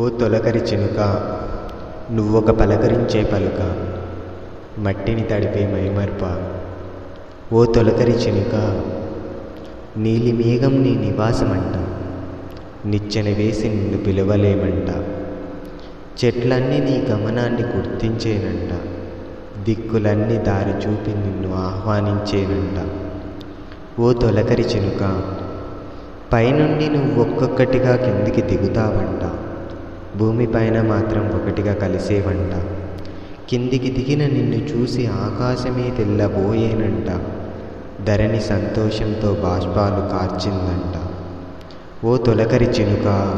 ఓ తొలకరి చినుక నువ్వొక పలకరించే పలుక మట్టిని తడిపే మైమర్ప. ఓ తొలకరి చినుక నీలి మేఘం నీ నివాసమంట నిచ్చెన వేసి నిన్ను పిలవలేమంట. చెట్లన్నీ నీ గమనాన్ని గుర్తించేనంట దిక్కులన్నీ దారి చూపి నిన్ను ఆహ్వానించేనంట. ఓ తొలకరి చినుక పైనుండి నువ్వు ఒక్కొక్కటిగా కిందికి దిగుతావంట. భూమిపైన మాత్రం ఒకటిగా కలిసేవంట. కిందికి దిగిన నిన్ను చూసి ఆకాశమే తెల్లబోయేనంట. ధరణి సంతోషంతో బాష్పాలు కార్చిందంట. ఓ తొలకరి చినుక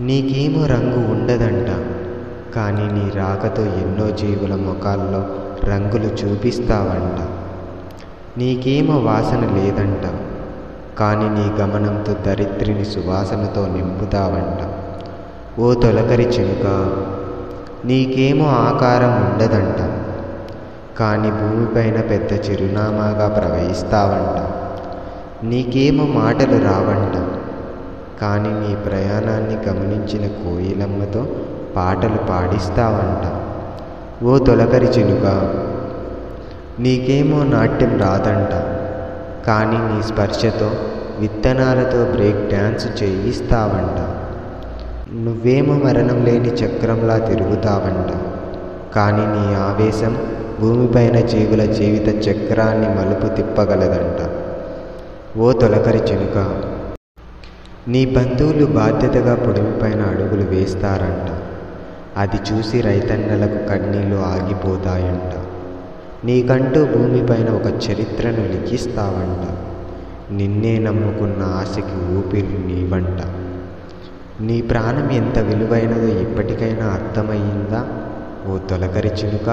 నీకేమో రంగు ఉండదంట. కానీ నీ రాకతో ఎన్నో జీవుల ముఖాల్లో రంగులు చూపిస్తావంట. నీకేమో వాసన లేదంట. కానీ నీ గమనంతో దరిద్రిని సువాసనతో నింపుతావంట. ఓ తొలకరి చినుక నీకేమో ఆకారం ఉండదంట. కానీ భూమిపైన పెద్ద చిరునామాగా ప్రవహిస్తావంట. నీకేమో మాటలు రావంట. కానీ నీ ప్రయాణాన్ని గమనించిన కోయిలమ్మతో పాటలు పాడిస్తావంట. ఓ తొలకరి చినుక నీకేమో నాట్యం రాదంట. కానీ నీ స్పర్శతో విత్తనాలతో బ్రేక్ డ్యాన్స్ చేయిస్తావంట. నువ్వేమో మరణం లేని చక్రంలా తిరుగుతావంట. కానీ నీ ఆవేశం భూమిపైన జీవుల జీవిత చక్రాన్ని మలుపు తిప్పగలదంట. ఓ తొలకరి చినుక నీ బంధువులు బాధ్యతగా పొడిమిపైన అడుగులు వేస్తారంట. అది చూసి రైతన్నలకు కన్నీళ్ళు ఆగిపోతాయంట. నీకంటూ భూమిపైన ఒక చరిత్రను లిఖిస్తావంట. నిన్నే నమ్ముకున్న ఆశకి ఊపిరి నీవంట. నీ ప్రాణం ఎంత విలువైనదో ఇప్పటికైనా అర్థమయ్యిందా? ఓ తొలకరి చినుక